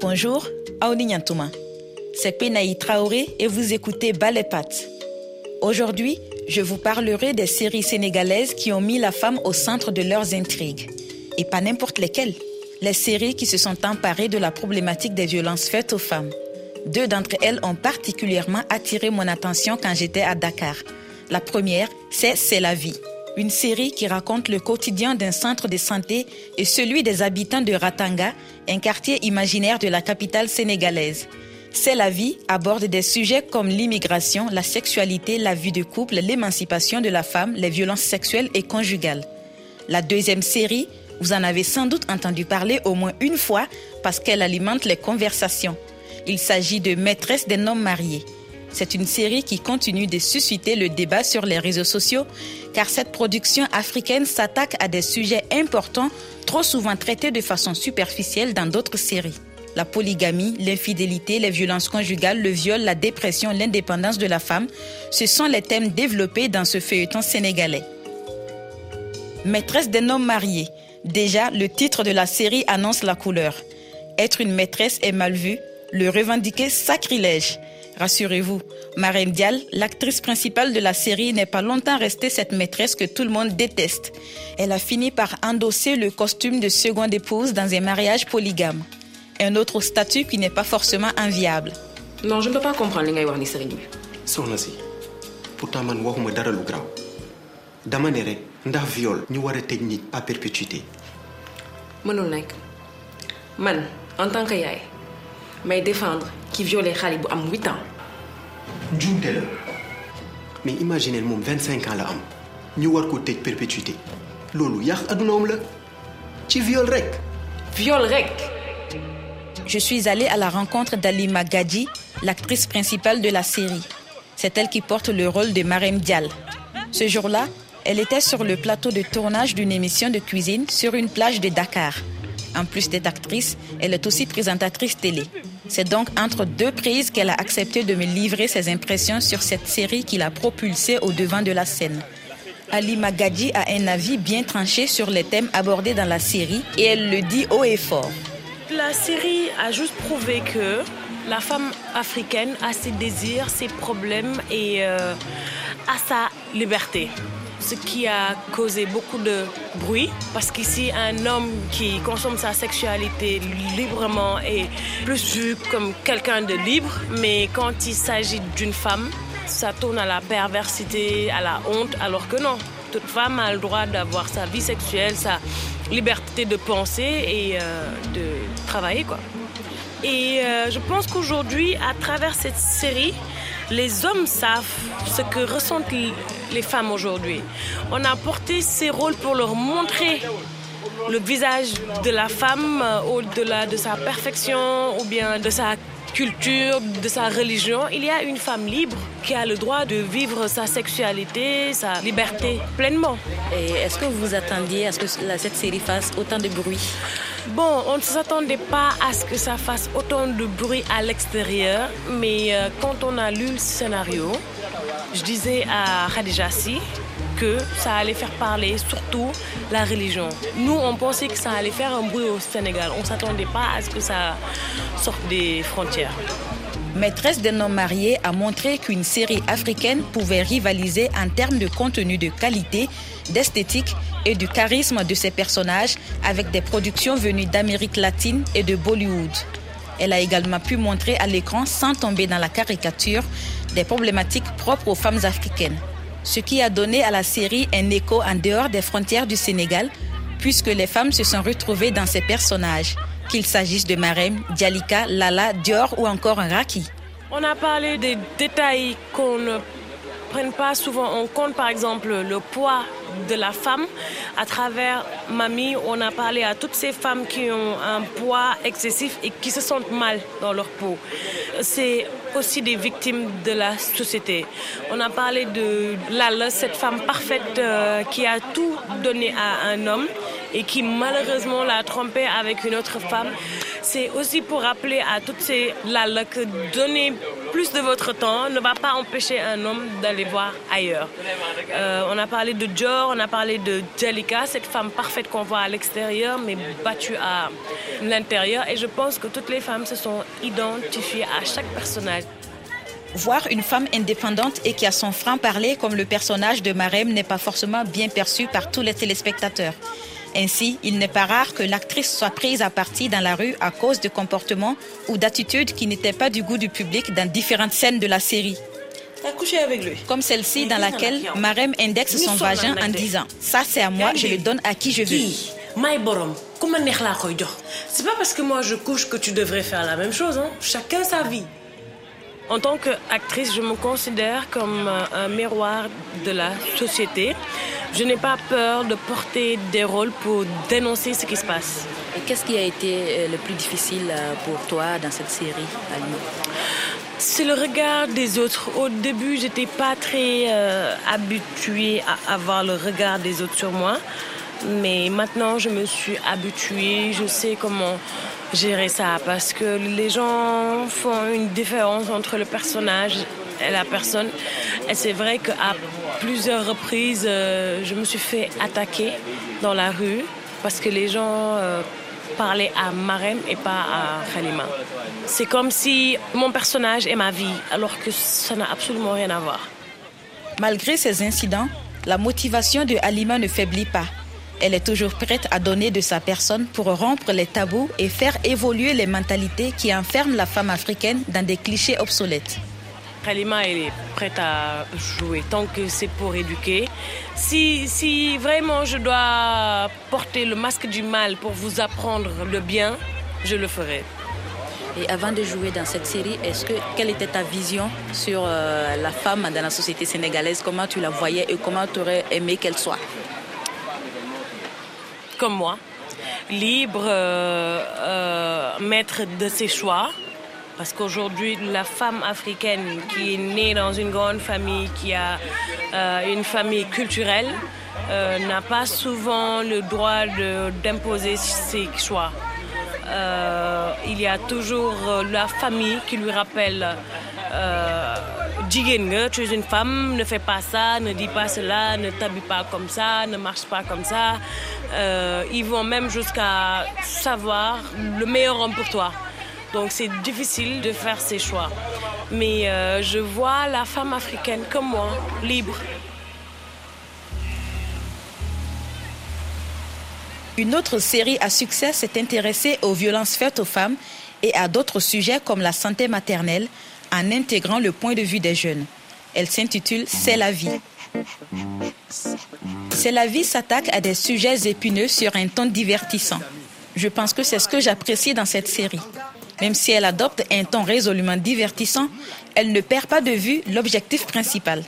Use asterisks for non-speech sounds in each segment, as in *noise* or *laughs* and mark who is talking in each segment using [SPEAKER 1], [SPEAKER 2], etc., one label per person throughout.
[SPEAKER 1] Bonjour, Aouni Nyantouma. C'est Penaï Traoré et vous écoutez Balepat. Aujourd'hui, je vous parlerai des séries sénégalaises qui ont mis la femme au centre de leurs intrigues. Et pas n'importe lesquelles. Les séries qui se sont emparées de la problématique des violences faites aux femmes. Deux d'entre elles ont particulièrement attiré mon attention quand j'étais à Dakar. La première, c'est C'est la vie une série qui raconte le quotidien d'un centre de santé et celui des habitants de Ratanga, un quartier imaginaire de la capitale sénégalaise. C'est la vie aborde des sujets comme l'immigration, la sexualité, la vie de couple, l'émancipation de la femme, les violences sexuelles et conjugales. La deuxième série, vous en avez sans doute entendu parler au moins une fois parce qu'elle alimente les conversations. Il s'agit de Maîtresse des hommes mariés. C'est une série qui continue de susciter le débat sur les réseaux sociaux, car cette production africaine s'attaque à des sujets importants, trop souvent traités de façon superficielle dans d'autres séries. La polygamie, l'infidélité, les violences conjugales, le viol, la dépression, l'indépendance de la femme, ce sont les thèmes développés dans ce feuilleton sénégalais. Maîtresse d'un homme marié. Déjà, le titre de la série annonce la couleur. Être une maîtresse est mal vu, le revendiquer sacrilège. Rassurez-vous, Marine Dial, l'actrice principale de la série, n'est pas longtemps restée cette maîtresse que tout le monde déteste. Elle a fini par endosser le costume de seconde épouse dans un mariage polygame. Un autre statut qui n'est pas forcément enviable.
[SPEAKER 2] Non, je ne peux pas comprendre ce que tu dis.
[SPEAKER 3] soxna si pourtant man waxuma dara lu graw dama ne rek ndax viol ñu war a tëj nit à perpétuité
[SPEAKER 2] mënul man en tant que yaay may défendre qui violé xale bu am 8 ans.
[SPEAKER 3] Njuumte la mais imaginez moom 25 ans la am ñu war ko tëj perpétuité loolu yàq adunaam la ci viol rek.
[SPEAKER 2] viol rek.
[SPEAKER 1] Je suis allée à la rencontre d'Alima Gadji, l'actrice principale de la série. C'est elle qui porte le rôle de Marem Dial. Ce jour-là, elle était sur le plateau de tournage d'une émission de cuisine sur une plage de Dakar. En plus d'être actrice, elle est aussi présentatrice télé. C'est donc entre deux prises qu'elle a accepté de me livrer ses impressions sur cette série qui l'a propulsée au devant de la scène. Ali Magadji a un avis bien tranché sur les thèmes abordés dans la série et elle le dit haut et fort.
[SPEAKER 4] La série a juste prouvé que la femme africaine a ses désirs, ses problèmes et euh, a sa liberté ce qui a causé beaucoup de bruit parce qu'ici un homme qui consomme sa sexualité librement est plus vu comme quelqu'un de libre, mais quand il s'agit d'une femme, ça tourne à la perversité, à la honte, alors que non. Toute femme a le droit d'avoir sa vie sexuelle, sa liberté de penser et euh, de travailler. Quoi. Et euh, je pense qu'aujourd'hui, à travers cette série, les hommes savent ce que ressentent les femmes aujourd'hui. On a porté ces rôles pour leur montrer le visage de la femme euh, au-delà de sa perfection ou bien de sa culture, de sa religion. Il y a une femme libre qui a le droit de vivre sa sexualité, sa liberté pleinement.
[SPEAKER 1] Et est-ce que vous attendiez à ce que cette série fasse autant de bruit?
[SPEAKER 4] Bon, on ne s'attendait pas à ce que ça fasse autant de bruit à l'extérieur, mais euh, quand on a lu le scénario, je disais à Khadijassi que ça allait faire parler surtout la religion. Nous, on pensait que ça allait faire un bruit au Sénégal. On ne s'attendait pas à ce que ça sorte des frontières.
[SPEAKER 1] Maîtresse d'un homme marié a montré qu'une série africaine pouvait rivaliser en termes de contenu de qualité, d'esthétique et du charisme de ses personnages avec des productions venues d'Amérique latine et de Bollywood. Elle a également pu montrer à l'écran, sans tomber dans la caricature, des problématiques propres aux femmes africaines. Ce qui a donné à la série un écho en dehors des frontières du Sénégal, puisque les femmes se sont retrouvées dans ces personnages, qu'il s'agisse de Marem, Dialika, Lala, Dior ou encore Raki.
[SPEAKER 4] On a parlé des détails qu'on ne prenne pas souvent en compte, par exemple le poids de la femme. À travers Mamie, on a parlé à toutes ces femmes qui ont un poids excessif et qui se sentent mal dans leur peau. C'est aussi des victimes de la société. On a parlé de Lala, cette femme parfaite euh, qui a tout donné à un homme et qui malheureusement l'a trompé avec une autre femme. C'est aussi pour rappeler à toutes ces là que donner plus de votre temps ne va pas empêcher un homme d'aller voir ailleurs. Euh, on a parlé de Dior, on a parlé de Jellica, cette femme parfaite qu'on voit à l'extérieur mais battue à l'intérieur. Et je pense que toutes les femmes se sont identifiées à chaque personnage.
[SPEAKER 1] Voir une femme indépendante et qui a son franc-parler comme le personnage de Marem n'est pas forcément bien perçu par tous les téléspectateurs. Ainsi, il n'est pas rare que l'actrice soit prise à partie dans la rue à cause de comportements ou d'attitudes qui n'étaient pas du goût du public dans différentes scènes de la série.
[SPEAKER 5] T'as couché avec lui
[SPEAKER 1] Comme celle-ci dans laquelle Marem indexe son vagin en disant Ça c'est à moi, je le donne à qui je veux.
[SPEAKER 4] C'est pas parce que moi je couche que tu devrais faire la même chose. Hein. Chacun sa vie. En tant qu'actrice, je me considère comme un miroir de la société. Je n'ai pas peur de porter des rôles pour dénoncer ce qui se passe.
[SPEAKER 1] Et qu'est-ce qui a été euh, le plus difficile euh, pour toi dans cette série, Alima
[SPEAKER 4] C'est le regard des autres. Au début, j'étais pas très euh, habituée à avoir le regard des autres sur moi. Mais maintenant, je me suis habituée. Je sais comment gérer ça parce que les gens font une différence entre le personnage et la personne. Et c'est vrai qu'à plusieurs reprises, euh, je me suis fait attaquer dans la rue parce que les gens euh, parlaient à Marem et pas à Khalima. C'est comme si mon personnage est ma vie, alors que ça n'a absolument rien à voir.
[SPEAKER 1] Malgré ces incidents, la motivation de Halima ne faiblit pas. Elle est toujours prête à donner de sa personne pour rompre les tabous et faire évoluer les mentalités qui enferment la femme africaine dans des clichés obsolètes.
[SPEAKER 4] Kalima, elle est prête à jouer tant que c'est pour éduquer. Si, si vraiment je dois porter le masque du mal pour vous apprendre le bien, je le ferai.
[SPEAKER 1] Et avant de jouer dans cette série, est-ce que quelle était ta vision sur euh, la femme dans la société sénégalaise? Comment tu la voyais et comment tu aurais aimé qu'elle soit?
[SPEAKER 4] Comme moi, libre, euh, euh, maître de ses choix. Parce qu'aujourd'hui, la femme africaine qui est née dans une grande famille, qui a euh, une famille culturelle, n'a pas souvent le droit d'imposer ses choix. il y a toujours la famille qui lui rappelle tu es une femme, ne fais pas ça, ne dis pas cela, ne t'habille pas comme ça, ne marche pas comme ça. Euh, ils vont même jusqu'à savoir le meilleur homme pour toi. Donc c'est difficile de faire ses choix. Mais euh, je vois la femme africaine comme moi, libre.
[SPEAKER 1] Une autre série à succès s'est intéressée aux violences faites aux femmes et à d'autres sujets comme la santé maternelle, en intégrant le point de vue des jeunes. Elle s'intitule C'est la vie. C'est la vie s'attaque à des sujets épineux sur un ton divertissant. Je pense que c'est ce que j'apprécie dans cette série. Même si elle adopte un ton résolument divertissant, elle ne perd pas de vue l'objectif principal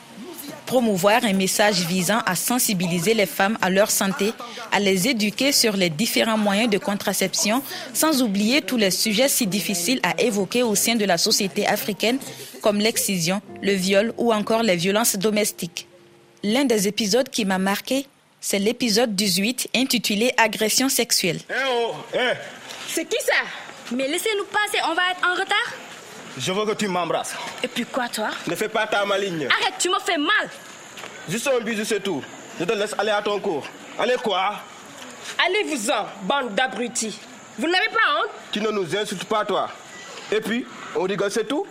[SPEAKER 1] promouvoir un message visant à sensibiliser les femmes à leur santé, à les éduquer sur les différents moyens de contraception, sans oublier tous les sujets si difficiles à évoquer au sein de la société africaine, comme l'excision, le viol ou encore les violences domestiques. L'un des épisodes qui m'a marqué, c'est l'épisode 18 intitulé Agression sexuelle.
[SPEAKER 6] Eh oh, eh.
[SPEAKER 7] C'est qui ça? Mais laissez-nous passer, on va être en retard?
[SPEAKER 6] Je veux que tu m'embrasses.
[SPEAKER 7] Et puis quoi, toi?
[SPEAKER 6] Ne fais pas ta maligne.
[SPEAKER 7] Arrête, tu me fais mal.
[SPEAKER 6] Juste un bisou, c'est tout. Je te laisse aller à ton cours. Allez quoi?
[SPEAKER 7] Allez-vous-en, bande d'abrutis. Vous n'avez pas honte?
[SPEAKER 6] Tu ne nous insultes pas, toi. Et puis, on rigole, c'est tout?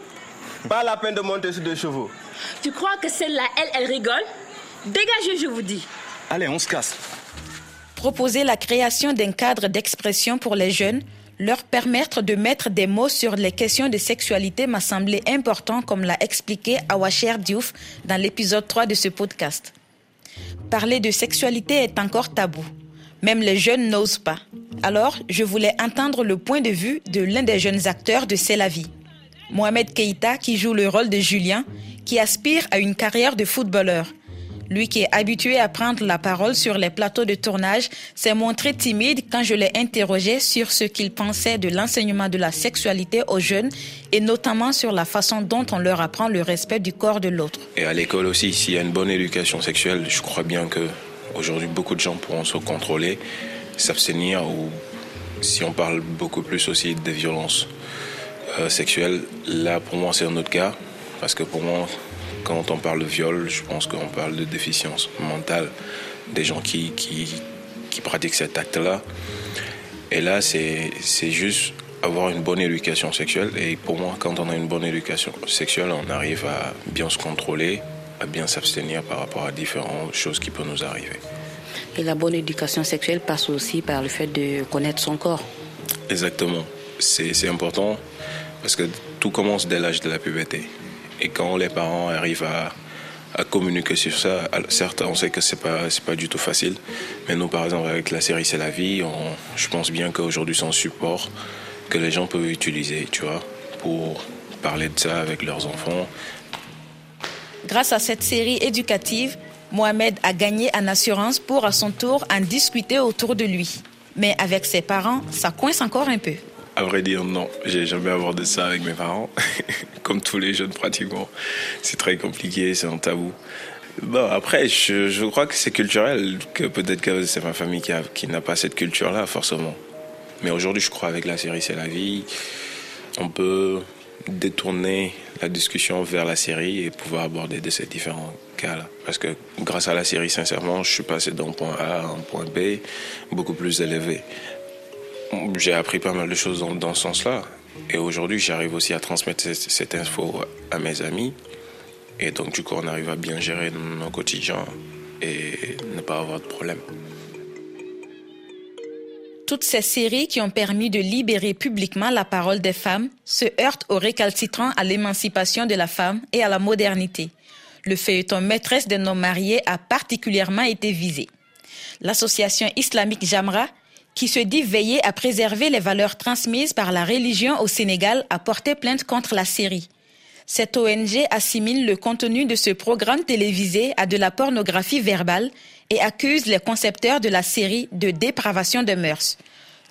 [SPEAKER 6] Pas la peine de monter sur deux chevaux.
[SPEAKER 7] Tu crois que celle-là, elle, elle rigole? Dégagez, je vous dis.
[SPEAKER 6] Allez, on se casse.
[SPEAKER 1] Proposer la création d'un cadre d'expression pour les jeunes leur permettre de mettre des mots sur les questions de sexualité m'a semblé important, comme l'a expliqué Awacher Diouf dans l'épisode 3 de ce podcast. Parler de sexualité est encore tabou. Même les jeunes n'osent pas. Alors, je voulais entendre le point de vue de l'un des jeunes acteurs de C'est la vie. Mohamed Keïta, qui joue le rôle de Julien, qui aspire à une carrière de footballeur. Lui qui est habitué à prendre la parole sur les plateaux de tournage s'est montré timide quand je l'ai interrogé sur ce qu'il pensait de l'enseignement de la sexualité aux jeunes et notamment sur la façon dont on leur apprend le respect du corps de l'autre.
[SPEAKER 8] Et à l'école aussi, s'il y a une bonne éducation sexuelle, je crois bien que aujourd'hui beaucoup de gens pourront se contrôler s'abstenir ou si on parle beaucoup plus aussi des violences euh, sexuelles, là pour moi c'est un autre cas parce que pour moi quand on parle de viol, je pense qu'on parle de déficience mentale des gens qui, qui, qui pratiquent cet acte-là. Et là, c'est juste avoir une bonne éducation sexuelle. Et pour moi, quand on a une bonne éducation sexuelle, on arrive à bien se contrôler, à bien s'abstenir par rapport à différentes choses qui peuvent nous arriver.
[SPEAKER 1] Et la bonne éducation sexuelle passe aussi par le fait de connaître son corps.
[SPEAKER 8] Exactement. C'est important parce que tout commence dès l'âge de la puberté. Et quand les parents arrivent à, communiquer sur ça, certes, on sait que c'est pas pas du tout facile, mais nous, par exemple, avec la série C'est la vie, on, je pense bien qu'aujourd'hui, c'est un support que les gens peuvent utiliser, tu vois, pour parler de ça avec leurs enfants.
[SPEAKER 1] Grâce à cette série éducative, Mohamed a gagné en assurance pour à son tour en discuter autour de lui. Mais avec ses parents, ça coince encore un peu.
[SPEAKER 8] À vrai dire, non. J'ai jamais abordé ça avec mes parents. *laughs* Comme tous les jeunes, pratiquement. C'est très compliqué, c'est un tabou. Bon, après, je, crois que c'est culturel, que peut-être que c'est ma famille qui, qui n'a pas cette culture-là, forcément. Mais aujourd'hui, je crois avec la série C'est la vie, on peut détourner la discussion vers la série et pouvoir aborder de ces différents cas-là. Parce que grâce à la série, sincèrement, je suis passé d'un point A à un point B beaucoup plus élevé j'ai appris pas mal de choses dans, dans ce sens-là. Et aujourd'hui, j'arrive aussi à transmettre cette, cette, info à mes amis. Et donc, du coup, on arrive à bien gérer nos quotidiens et ne pas avoir de problème.
[SPEAKER 1] Toutes ces séries qui ont permis de libérer publiquement la parole des femmes se heurtent au récalcitrant à l'émancipation de la femme et à la modernité. Le feuilleton maîtresse des non mariés a particulièrement été visé. L'association islamique Jamra qui se dit veiller à préserver les valeurs transmises par la religion au Sénégal, a porté plainte contre la série. Cette ONG assimile le contenu de ce programme télévisé à de la pornographie verbale et accuse les concepteurs de la série de dépravation de mœurs.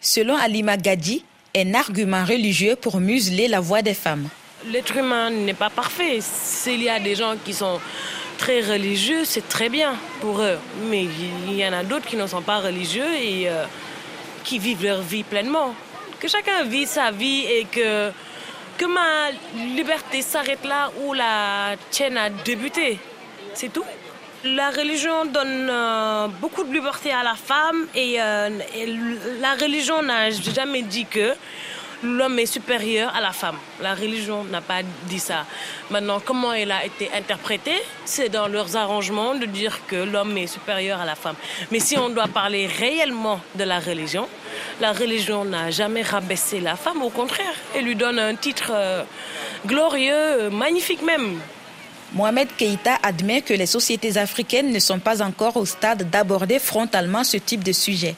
[SPEAKER 1] Selon Alima Gadi, un argument religieux pour museler la voix des femmes.
[SPEAKER 4] L'être humain n'est pas parfait. S'il y a des gens qui sont très religieux, c'est très bien pour eux. Mais il y en a d'autres qui ne sont pas religieux et euh, qui vivent leur vie pleinement. Que chacun vit sa vie et que, que ma liberté s'arrête là où la tienne a débuté. C'est tout. La religion donne euh, beaucoup de liberté à la femme et, euh, et la religion n'a jamais dit que l'homme est supérieur à la femme. La religion n'a pas dit ça. Maintenant, comment elle a été interprétée, c'est dans leurs arrangements de dire que l'homme est supérieur à la femme. Mais si on doit parler réellement de la religion, la religion n'a jamais rabaissé la femme, au contraire, elle lui donne un titre euh, glorieux, magnifique même.
[SPEAKER 1] Mohamed Keïta admet que les sociétés africaines ne sont pas encore au stade d'aborder frontalement ce type de sujet.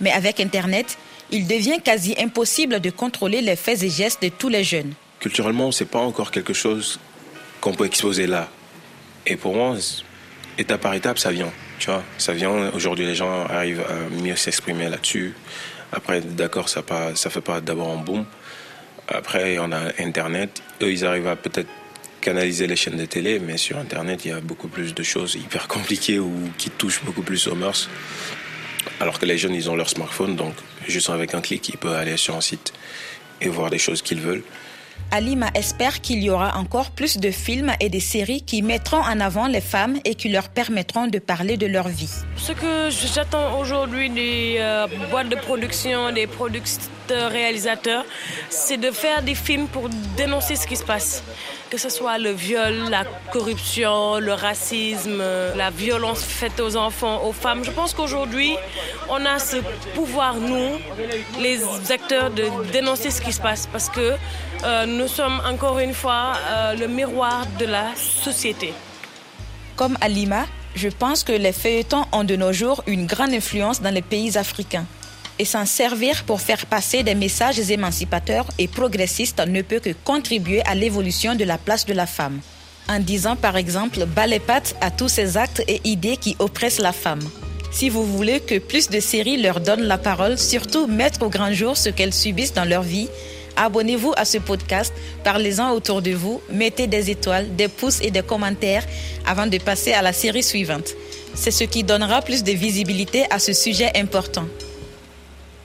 [SPEAKER 1] Mais avec Internet, il devient quasi impossible de contrôler les faits et gestes de tous les jeunes.
[SPEAKER 8] Culturellement, ce n'est pas encore quelque chose qu'on peut exposer là. Et pour moi, étape par étape, ça vient. Tu. Aujourd'hui, les gens arrivent à mieux s'exprimer là-dessus. Après, d'accord, ça ne ça fait pas d'abord un boom. Après, on a Internet. Eux, ils arrivent à peut-être canaliser les chaînes de télé, mais sur Internet, il y a beaucoup plus de choses hyper compliquées ou qui touchent beaucoup plus aux mœurs. Alors que les jeunes, ils ont leur smartphone, donc juste avec un clic, ils peuvent aller sur un site et voir des choses qu'ils veulent.
[SPEAKER 1] Alima espère qu'il y aura encore plus de films et des séries qui mettront en avant les femmes et qui leur permettront de parler de leur vie.
[SPEAKER 4] Ce que j'attends aujourd'hui des euh, boîtes de production, des producteurs, réalisateurs, c'est de faire des films pour dénoncer ce qui se passe. Que ce soit le viol, la corruption, le racisme, la violence faite aux enfants, aux femmes. Je pense qu'aujourd'hui, on a ce pouvoir, nous, les acteurs, de dénoncer ce qui se passe parce que euh, nous sommes encore une fois euh, le miroir de la société.
[SPEAKER 1] Comme Alima, je pense que les feuilletons ont de nos jours une grande influence dans les pays africains. Et s'en servir pour faire passer des messages émancipateurs et progressistes ne peut que contribuer à l'évolution de la place de la femme. En disant par exemple pattes à tous ces actes et idées qui oppressent la femme. Si vous voulez que plus de séries leur donnent la parole, surtout mettre au grand jour ce qu'elles subissent dans leur vie, Abonnez-vous à ce podcast, parlez-en autour de vous, mettez des étoiles, des pouces et des commentaires avant de passer à la série suivante. C'est ce qui donnera plus de visibilité à ce sujet important.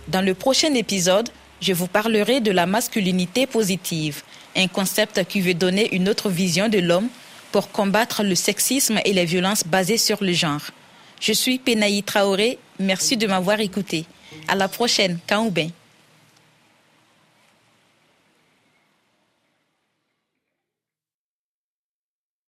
[SPEAKER 1] Dans le prochain épisode, je vous parlerai de la masculinité positive, un concept qui veut donner une autre vision de l'homme pour combattre le sexisme et les violences basées sur le genre. Je suis Penaï Traoré, merci de m'avoir écouté. À la prochaine, Kaoubin.